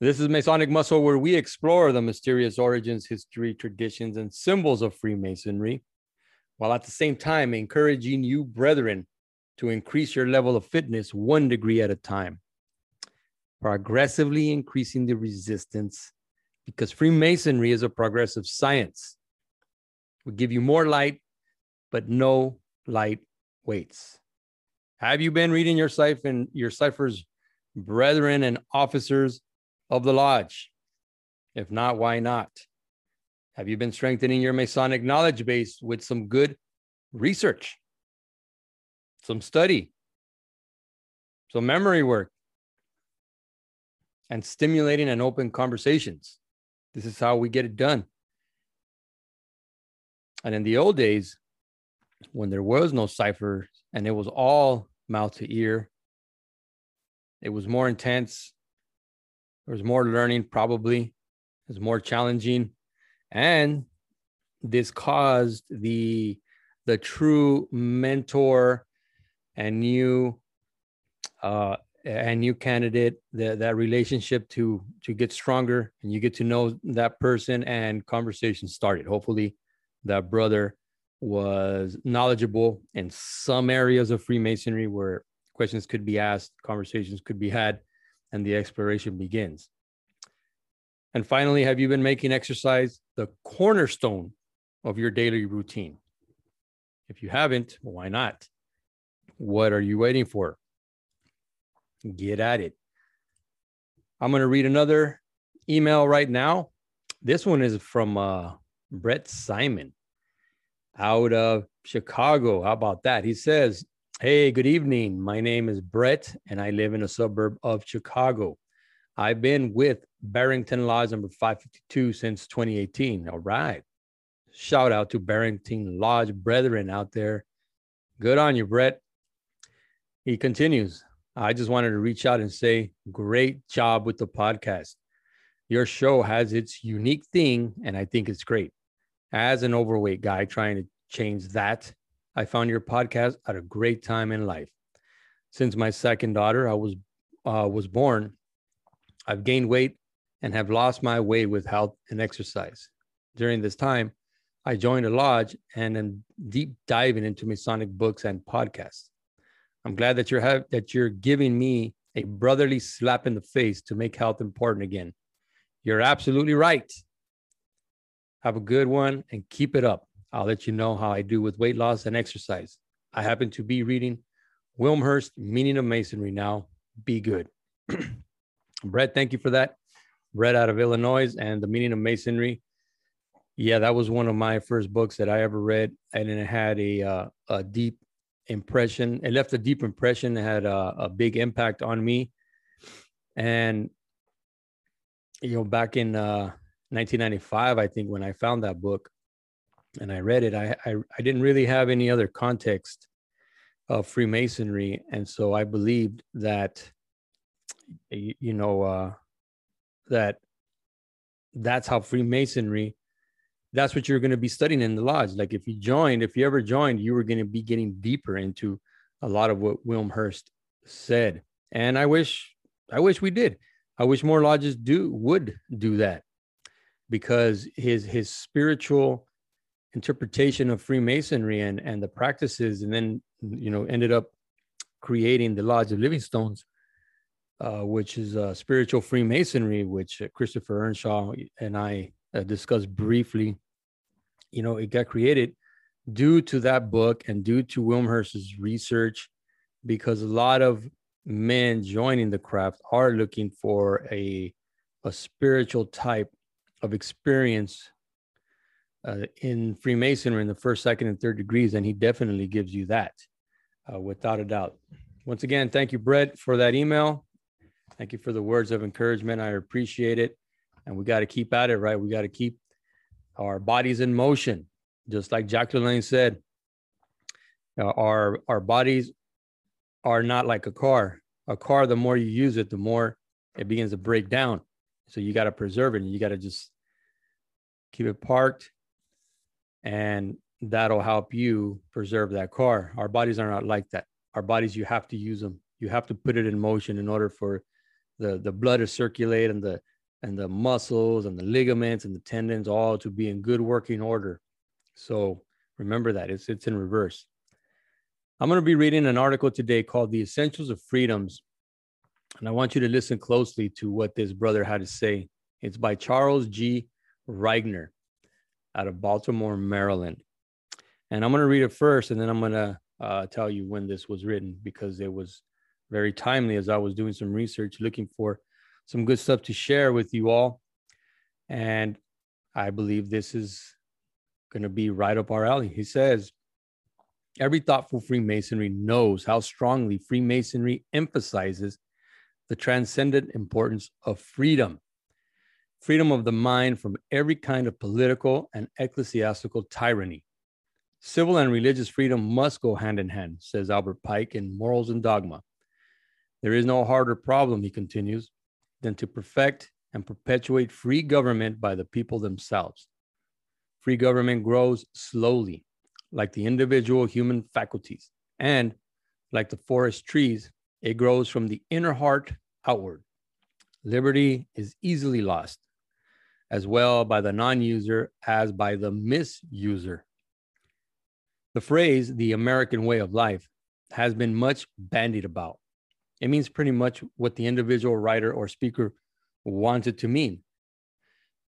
This is Masonic Muscle, where we explore the mysterious origins, history, traditions, and symbols of Freemasonry, while at the same time encouraging you, brethren, to increase your level of fitness one degree at a time, progressively increasing the resistance because Freemasonry is a progressive science. We give you more light, but no light weights. Have you been reading your cipher, and your ciphers, brethren and officers of the lodge? If not, why not? Have you been strengthening your Masonic knowledge base with some good research, some study, some memory work, and stimulating and open conversations? This is how we get it done. And in the old days, when there was no cipher and it was all mouth to ear, it was more intense. There was more learning, probably. It was more challenging. And this caused the the true mentor and new uh, a new candidate that that relationship to to get stronger and you get to know that person and conversation started hopefully that brother was knowledgeable in some areas of freemasonry where questions could be asked conversations could be had and the exploration begins and finally have you been making exercise the cornerstone of your daily routine if you haven't why not what are you waiting for get at it. I'm going to read another email right now. This one is from uh, Brett Simon out of Chicago. How about that? He says, Hey, good evening. My name is Brett, and I live in a suburb of Chicago. I've been with Barrington Lodge number 552 since 2018. All right. Shout out to Barrington Lodge brethren out there. Good on you, Brett. He continues I just wanted to reach out and say, great job with the podcast. Your show has its unique thing, and I think it's great. As an overweight guy trying to change that, I found your podcast at a great time in life. Since my second daughter I was uh, was born, I've gained weight and have lost my way with health and exercise. During this time, I joined a lodge and am deep diving into Masonic books and podcasts. I'm glad that you're have that you're giving me a brotherly slap in the face to make health important again. You're absolutely right. Have a good one and keep it up. I'll let you know how I do with weight loss and exercise. I happen to be reading Wilmshurst, Meaning of Masonry now. Be good. Brett, thank you for that. Brett out of Illinois and the Meaning of Masonry. Yeah, that was one of my first books that I ever read, and it had a uh, a deep impression. It left a deep impression. It had a, a big impact on me. And you know, back in uh, 1995, I think when I found that book and I read it, I, I I didn't really have any other context of Freemasonry, and so I believed that you know uh, that that's how Freemasonry that's what you're going to be studying in the lodge. Like if you joined, if you ever joined, you were going to be getting deeper into a lot of what Wilmshurst said. And I wish, I wish we did. I wish more lodges do would do that because his his spiritual interpretation of Freemasonry and and the practices, and then you know ended up creating the Lodge of Living Stones, uh, which is uh, spiritual Freemasonry, which Christopher Earnshaw and I uh, discussed briefly. You know, it got created due to that book and due to Wilmshurst's research, because a lot of men joining the craft are looking for a a spiritual type of experience uh, in Freemasonry in the first, second, and third degrees, and he definitely gives you that, uh, without a doubt. Once again, thank you, Brett, for that email. Thank you for the words of encouragement. I appreciate it, and we got to keep at it, right? We got to keep our bodies in motion, just like Jack LaLanne said. Uh, our our bodies are not like a car. A car, the more you use it, the more it begins to break down. So you got to preserve it. And you got to just keep it parked, and that'll help you preserve that car. Our bodies are not like that. Our bodies, you have to use them. You have to put it in motion in order for the the blood to circulate and the and the muscles and the ligaments and the tendons all to be in good working order. So remember that it's it's in reverse. I'm going to be reading an article today called "The Essentials of Freedoms," and I want you to listen closely to what this brother had to say. It's by Charles G. Reigner out of Baltimore, Maryland. And I'm going to read it first, and then I'm going to uh, tell you when this was written because it was very timely as I was doing some research looking for some good stuff to share with you all. And I believe this is going to be right up our alley. He says, Every thoughtful Freemasonry knows how strongly Freemasonry emphasizes the transcendent importance of freedom freedom of the mind from every kind of political and ecclesiastical tyranny. Civil and religious freedom must go hand in hand, says Albert Pike in Morals and Dogma. There is no harder problem, he continues, than to perfect and perpetuate free government by the people themselves. Free government grows slowly, like the individual human faculties, and like the forest trees, it grows from the inner heart outward. Liberty is easily lost, as well by the non user as by the misuser. The phrase, the American way of life, has been much bandied about. It means pretty much what the individual writer or speaker wants it to mean.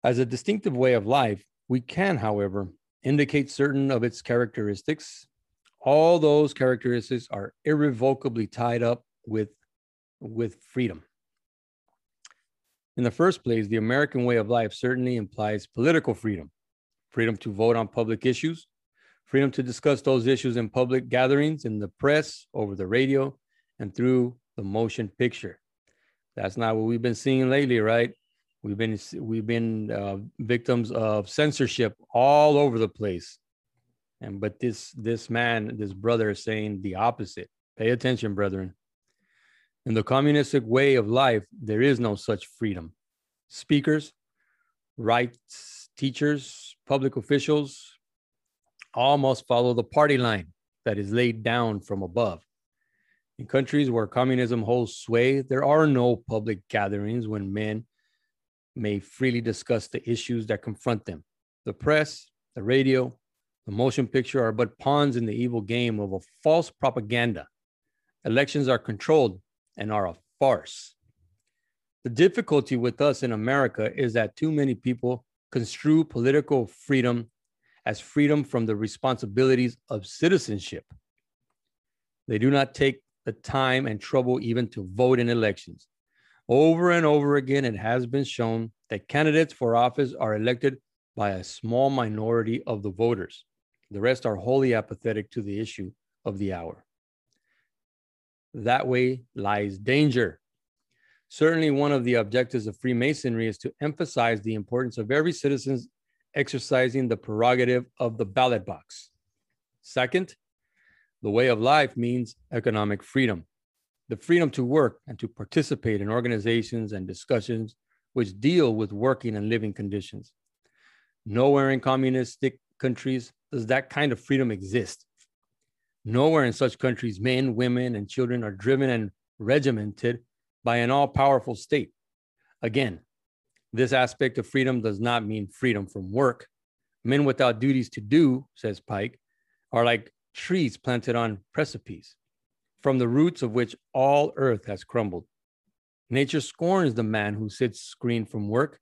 As a distinctive way of life, we can, however, indicate certain of its characteristics. All those characteristics are irrevocably tied up with, with freedom. In the first place, the American way of life certainly implies political freedom freedom to vote on public issues, freedom to discuss those issues in public gatherings, in the press, over the radio, and through the motion picture. That's not what we've been seeing lately, right? We've been we've been uh, victims of censorship all over the place, and but this this man, this brother, is saying the opposite. Pay attention, brethren. In the communistic way of life, there is no such freedom. Speakers, rights, teachers, public officials all must follow the party line that is laid down from above. In countries where communism holds sway, there are no public gatherings when men may freely discuss the issues that confront them. The press, the radio, the motion picture are but pawns in the evil game of a false propaganda. Elections are controlled and are a farce. The difficulty with us in America is that too many people construe political freedom as freedom from the responsibilities of citizenship. They do not take the time and trouble even to vote in elections. Over and over again, it has been shown that candidates for office are elected by a small minority of the voters. The rest are wholly apathetic to the issue of the hour that way lies danger. Certainly, one of the objectives of Freemasonry is to emphasize the importance of every citizen's exercising the prerogative of the ballot box. Second, the way of life means economic freedom, the freedom to work and to participate in organizations and discussions which deal with working and living conditions. Nowhere in communistic countries does that kind of freedom exist. Nowhere in such countries, men, women, and children are driven and regimented by an all powerful state. Again, this aspect of freedom does not mean freedom from work. Men without duties to do, says Pike, are like trees planted on precipice, from the roots of which all earth has crumbled. Nature scorns the man who sits screened from work,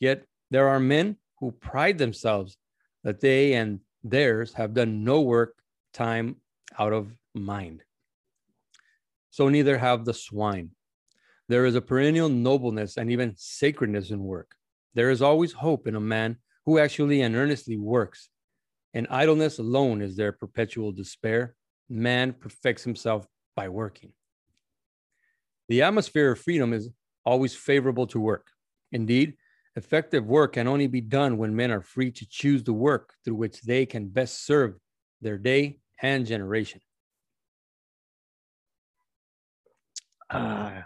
yet there are men who pride themselves that they and theirs have done no work, time, out of mind. So neither have the swine. There is a perennial nobleness and even sacredness in work. There is always hope in a man who actually and earnestly works. And idleness alone is their perpetual despair. Man perfects himself by working. The atmosphere of freedom is always favorable to work. Indeed, effective work can only be done when men are free to choose the work through which they can best serve their day and generation. Ah,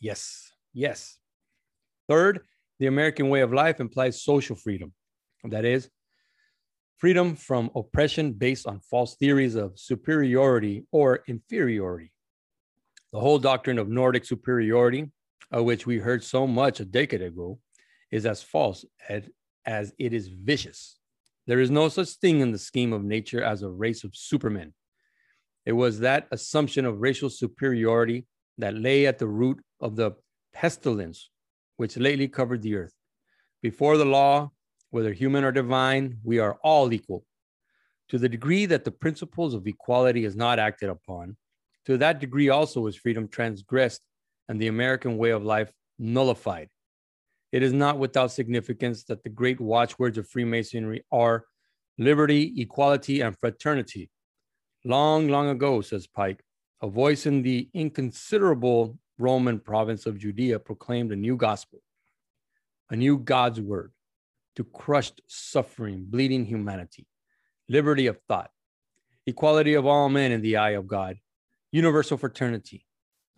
yes, yes. Third, the American way of life implies social freedom. That is, freedom from oppression based on false theories of superiority or inferiority. The whole doctrine of Nordic superiority, of which we heard so much a decade ago, is as false as, as it is vicious. There is no such thing in the scheme of nature as a race of supermen. It was that assumption of racial superiority that lay at the root of the pestilence which lately covered the earth. Before the law, whether human or divine, we are all equal. To the degree that the principles of equality is not acted upon, to that degree also is freedom transgressed and the American way of life nullified. It is not without significance that the great watchwords of Freemasonry are liberty, equality, and fraternity. Long, long ago, says Pike, a voice in the inconsiderable Roman province of Judea proclaimed a new gospel, a new God's word to crushed, suffering, bleeding humanity, liberty of thought, equality of all men in the eye of God, universal fraternity,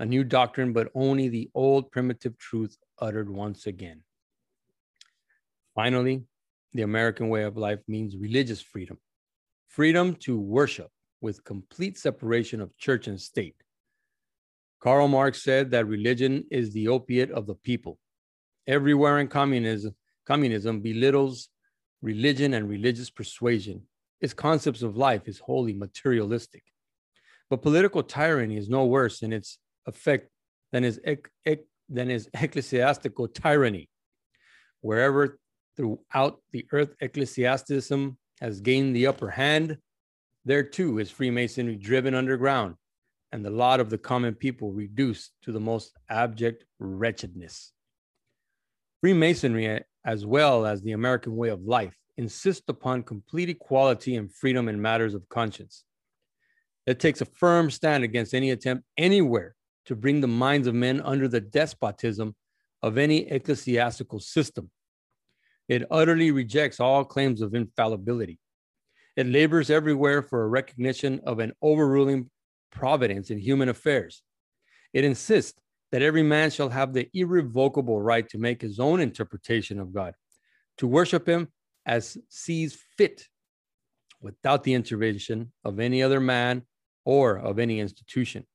a new doctrine, but only the old primitive truth uttered once again. Finally, the American way of life means religious freedom freedom to worship with complete separation of church and state. Karl Marx said that religion is the opiate of the people. Everywhere in communism, communism belittles religion and religious persuasion. Its concepts of life is wholly materialistic. But political tyranny is no worse in its effect than is, than is ecclesiastical tyranny. Wherever throughout the earth ecclesiasticism has gained the upper hand, there too is Freemasonry driven underground and the lot of the common people reduced to the most abject wretchedness. Freemasonry, as well as the American way of life, insist upon complete equality and freedom in matters of conscience. It takes a firm stand against any attempt anywhere to bring the minds of men under the despotism of any ecclesiastical system. It utterly rejects all claims of infallibility. It labors everywhere for a recognition of an overruling providence in human affairs. It insists that every man shall have the irrevocable right to make his own interpretation of God, to worship him as sees fit, without the intervention of any other man or of any institution.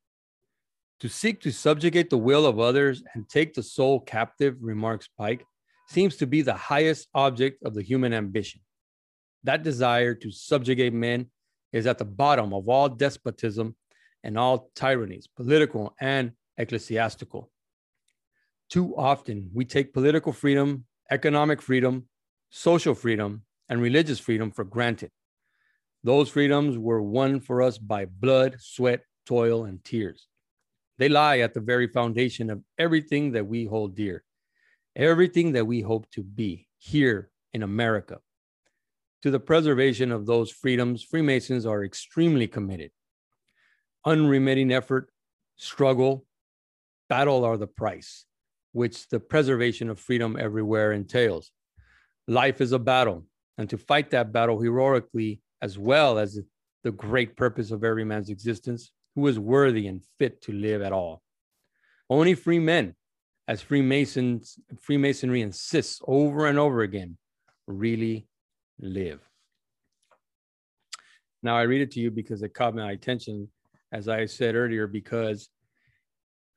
To seek to subjugate the will of others and take the soul captive, remarks Pike, seems to be the highest object of the human ambition. That desire to subjugate men is at the bottom of all despotism and all tyrannies, political and ecclesiastical. Too often, we take political freedom, economic freedom, social freedom, and religious freedom for granted. Those freedoms were won for us by blood, sweat, toil, and tears. They lie at the very foundation of everything that we hold dear, everything that we hope to be here in America. To the preservation of those freedoms, Freemasons are extremely committed unremitting effort, struggle, battle are the price, which the preservation of freedom everywhere entails. Life is a battle, and to fight that battle heroically, as well as the great purpose of every man's existence, who is worthy and fit to live at all. Only free men, as Freemasons, Freemasonry insists over and over again, really live. Now I read it to you because it caught my attention as I said earlier, because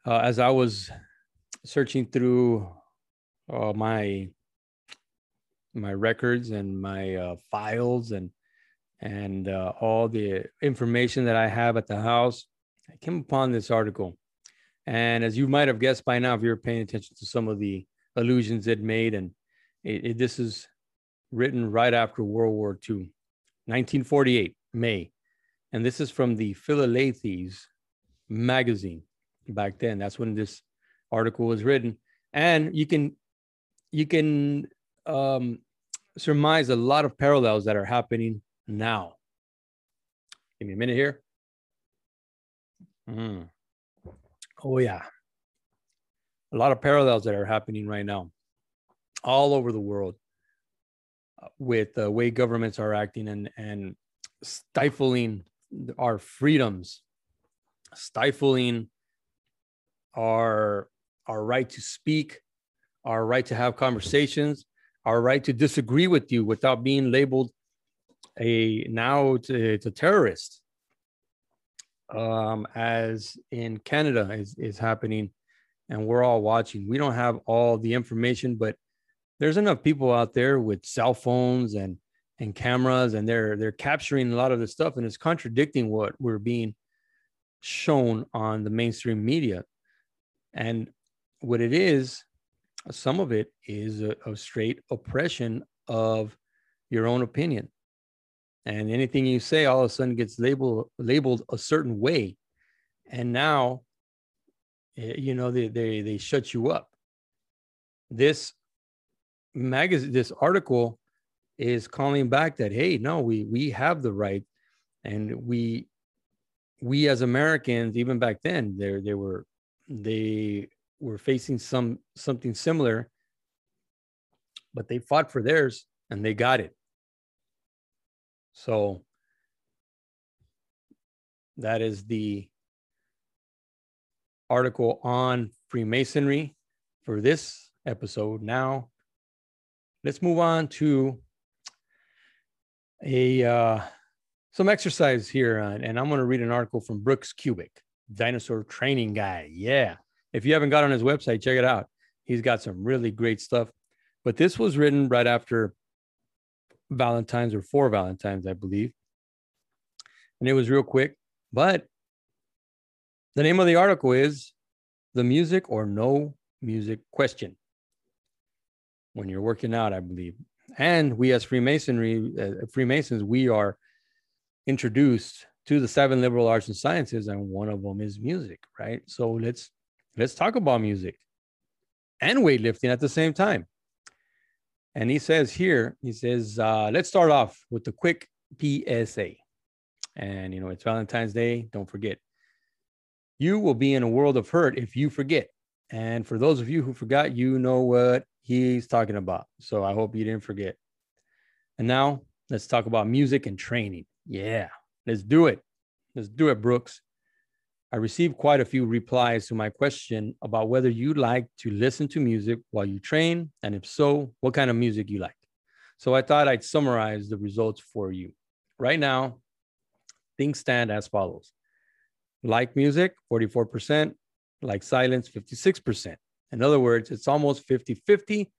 uh, as I was searching through uh, my my records and my uh, files and and uh, all the information that I have at the house, I came upon this article. And as you might have guessed by now, if you're paying attention to some of the allusions it made, and it, it, this is written right after World War II, 1948, May. And this is from the Philalethes magazine back then. That's when this article was written. And you can you can um, surmise a lot of parallels that are happening now. Give me a minute here. Mm. Oh yeah, a lot of parallels that are happening right now, all over the world, uh, with the way governments are acting and and stifling our freedoms, stifling our our right to speak, our right to have conversations, our right to disagree with you without being labeled a now it's a, it's a terrorist. Um, as in Canada is, is happening and we're all watching. We don't have all the information, but there's enough people out there with cell phones and and cameras and they're they're capturing a lot of this stuff and it's contradicting what we're being shown on the mainstream media and what it is some of it is a, a straight oppression of your own opinion and anything you say all of a sudden gets labeled labeled a certain way. And now eh, you know they they, they shut you up. This magazine this article is calling back that hey no we we have the right. And we we as americans even back then they they were they were facing some something similar but they fought for theirs and they got it so that is the article on freemasonry for this episode now let's move on to a uh, some exercise here, uh, and I'm going to read an article from Brooks Kubik, dinosaur training guy. Yeah, if you haven't got on his website, check it out. He's got some really great stuff. But this was written right after Valentine's or four Valentine's, I believe, and it was real quick. But the name of the article is "The Music or No Music Question." When you're working out, I believe and we as freemasonry uh, freemasons we are introduced to the seven liberal arts and sciences and one of them is music right so let's let's talk about music and weightlifting at the same time and he says here he says uh, let's start off with the quick psa and you know it's valentine's day don't forget you will be in a world of hurt if you forget and for those of you who forgot you know what he's talking about. So I hope you didn't forget. And now let's talk about music and training. Yeah, let's do it. Let's do it, Brooks. I received quite a few replies to my question about whether you like to listen to music while you train, and if so, what kind of music you like. So I thought I'd summarize the results for you. Right now, things stand as follows like music, 44%, like silence, 56%. In other words, it's almost 50 50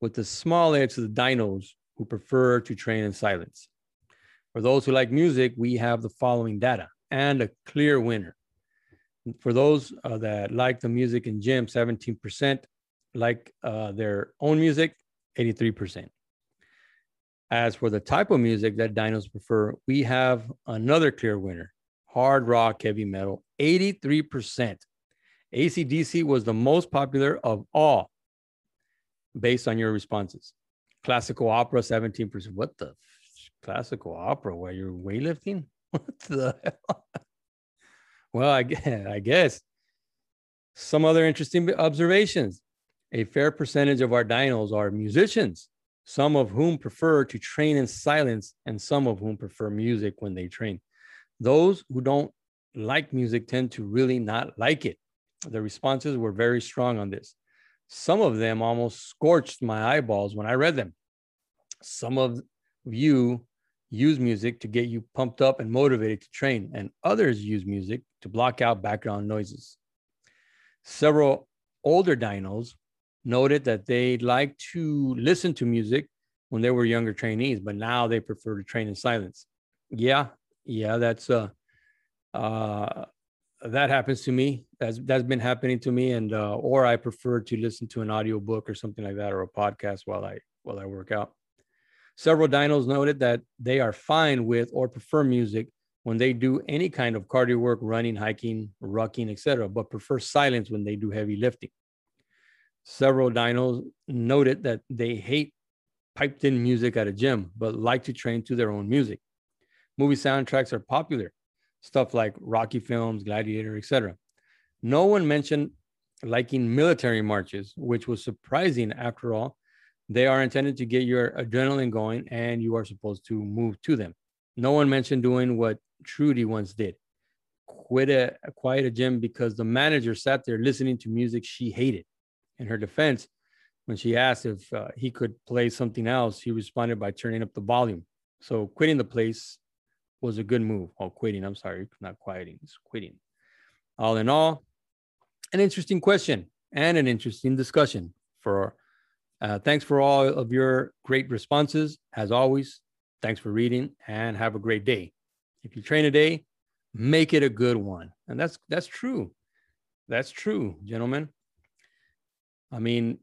with the small edge to the dinos who prefer to train in silence. For those who like music, we have the following data and a clear winner. For those uh, that like the music in gym, 17%, like uh, their own music, 83%. As for the type of music that dinos prefer, we have another clear winner hard rock, heavy metal, 83%. ACDC was the most popular of all based on your responses. Classical opera, 17%. What the classical opera where you're weightlifting? What the hell? Well, I, I guess some other interesting observations. A fair percentage of our dinos are musicians, some of whom prefer to train in silence, and some of whom prefer music when they train. Those who don't like music tend to really not like it the responses were very strong on this. Some of them almost scorched my eyeballs when I read them. Some of you use music to get you pumped up and motivated to train, and others use music to block out background noises. Several older dinos noted that they'd like to listen to music when they were younger trainees, but now they prefer to train in silence. Yeah, yeah, that's uh, uh, that happens to me. That's that's been happening to me, and uh, or I prefer to listen to an audio book or something like that, or a podcast while I while I work out. Several dinos noted that they are fine with or prefer music when they do any kind of cardio work, running, hiking, rucking, etc., but prefer silence when they do heavy lifting. Several dinos noted that they hate piped in music at a gym, but like to train to their own music. Movie soundtracks are popular stuff like Rocky films, Gladiator, etc. No one mentioned liking military marches, which was surprising after all. They are intended to get your adrenaline going and you are supposed to move to them. No one mentioned doing what Trudi once did quit a, quiet a gym because the manager sat there listening to music she hated. In her defense, when she asked if uh, he could play something else, he responded by turning up the volume. So quitting the place was a good move. Oh, quitting. I'm sorry, not quieting. It's quitting. All in all, an interesting question. and an interesting discussion. For uh, thanks for all of your great responses. As always, thanks for reading and have a great day. If you train a day, make it a good one, and that's that's true. That's true, gentlemen. I mean,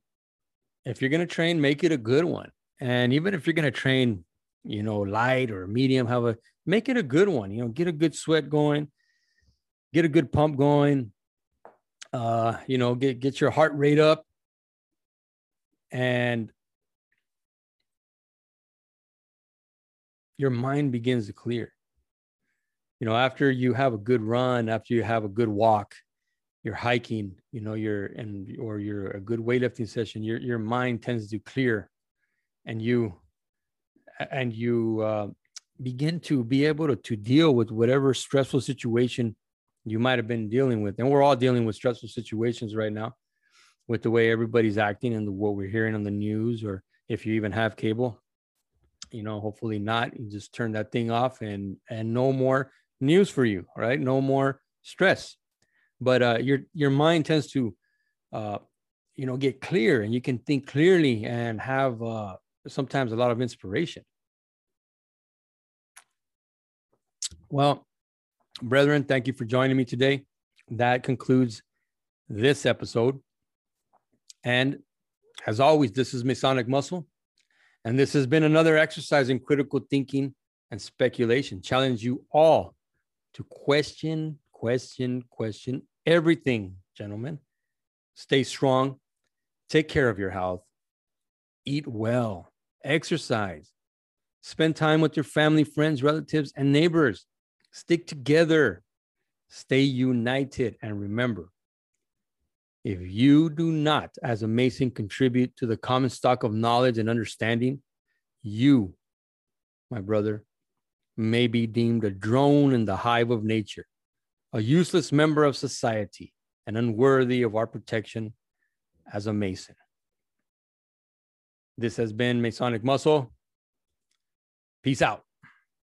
if you're going to train, make it a good one. And even if you're going to train, you know, light or medium, have a make it a good one. You know, get a good sweat going, get a good pump going. Uh, you know, get get your heart rate up, and your mind begins to clear. You know, after you have a good run, after you have a good walk, you're hiking, you know, you're and or you're a good weightlifting session, your your mind tends to clear, and you and you uh, begin to be able to to deal with whatever stressful situation you might have been dealing with, and we're all dealing with stressful situations right now, with the way everybody's acting and the, what we're hearing on the news, or if you even have cable, you know, hopefully not. You just turn that thing off and and no more news for you, right? No more stress but uh, your your mind tends to uh, you know get clear and you can think clearly and have uh, sometimes a lot of inspiration well brethren thank you for joining me today that concludes this episode and as always this is masonic muscle. And this has been another exercise in critical thinking and speculation challenge you all to question question, question everything, gentlemen. Stay strong, take care of your health, eat well, exercise, spend time with your family, friends, relatives, and neighbors. Stick together, stay united, and remember if you do not, as a Mason, contribute to the common stock of knowledge and understanding, you, my brother, may be deemed a drone in the hive of nature a useless member of society and unworthy of our protection as a Mason. This has been Masonic Muscle. Peace out.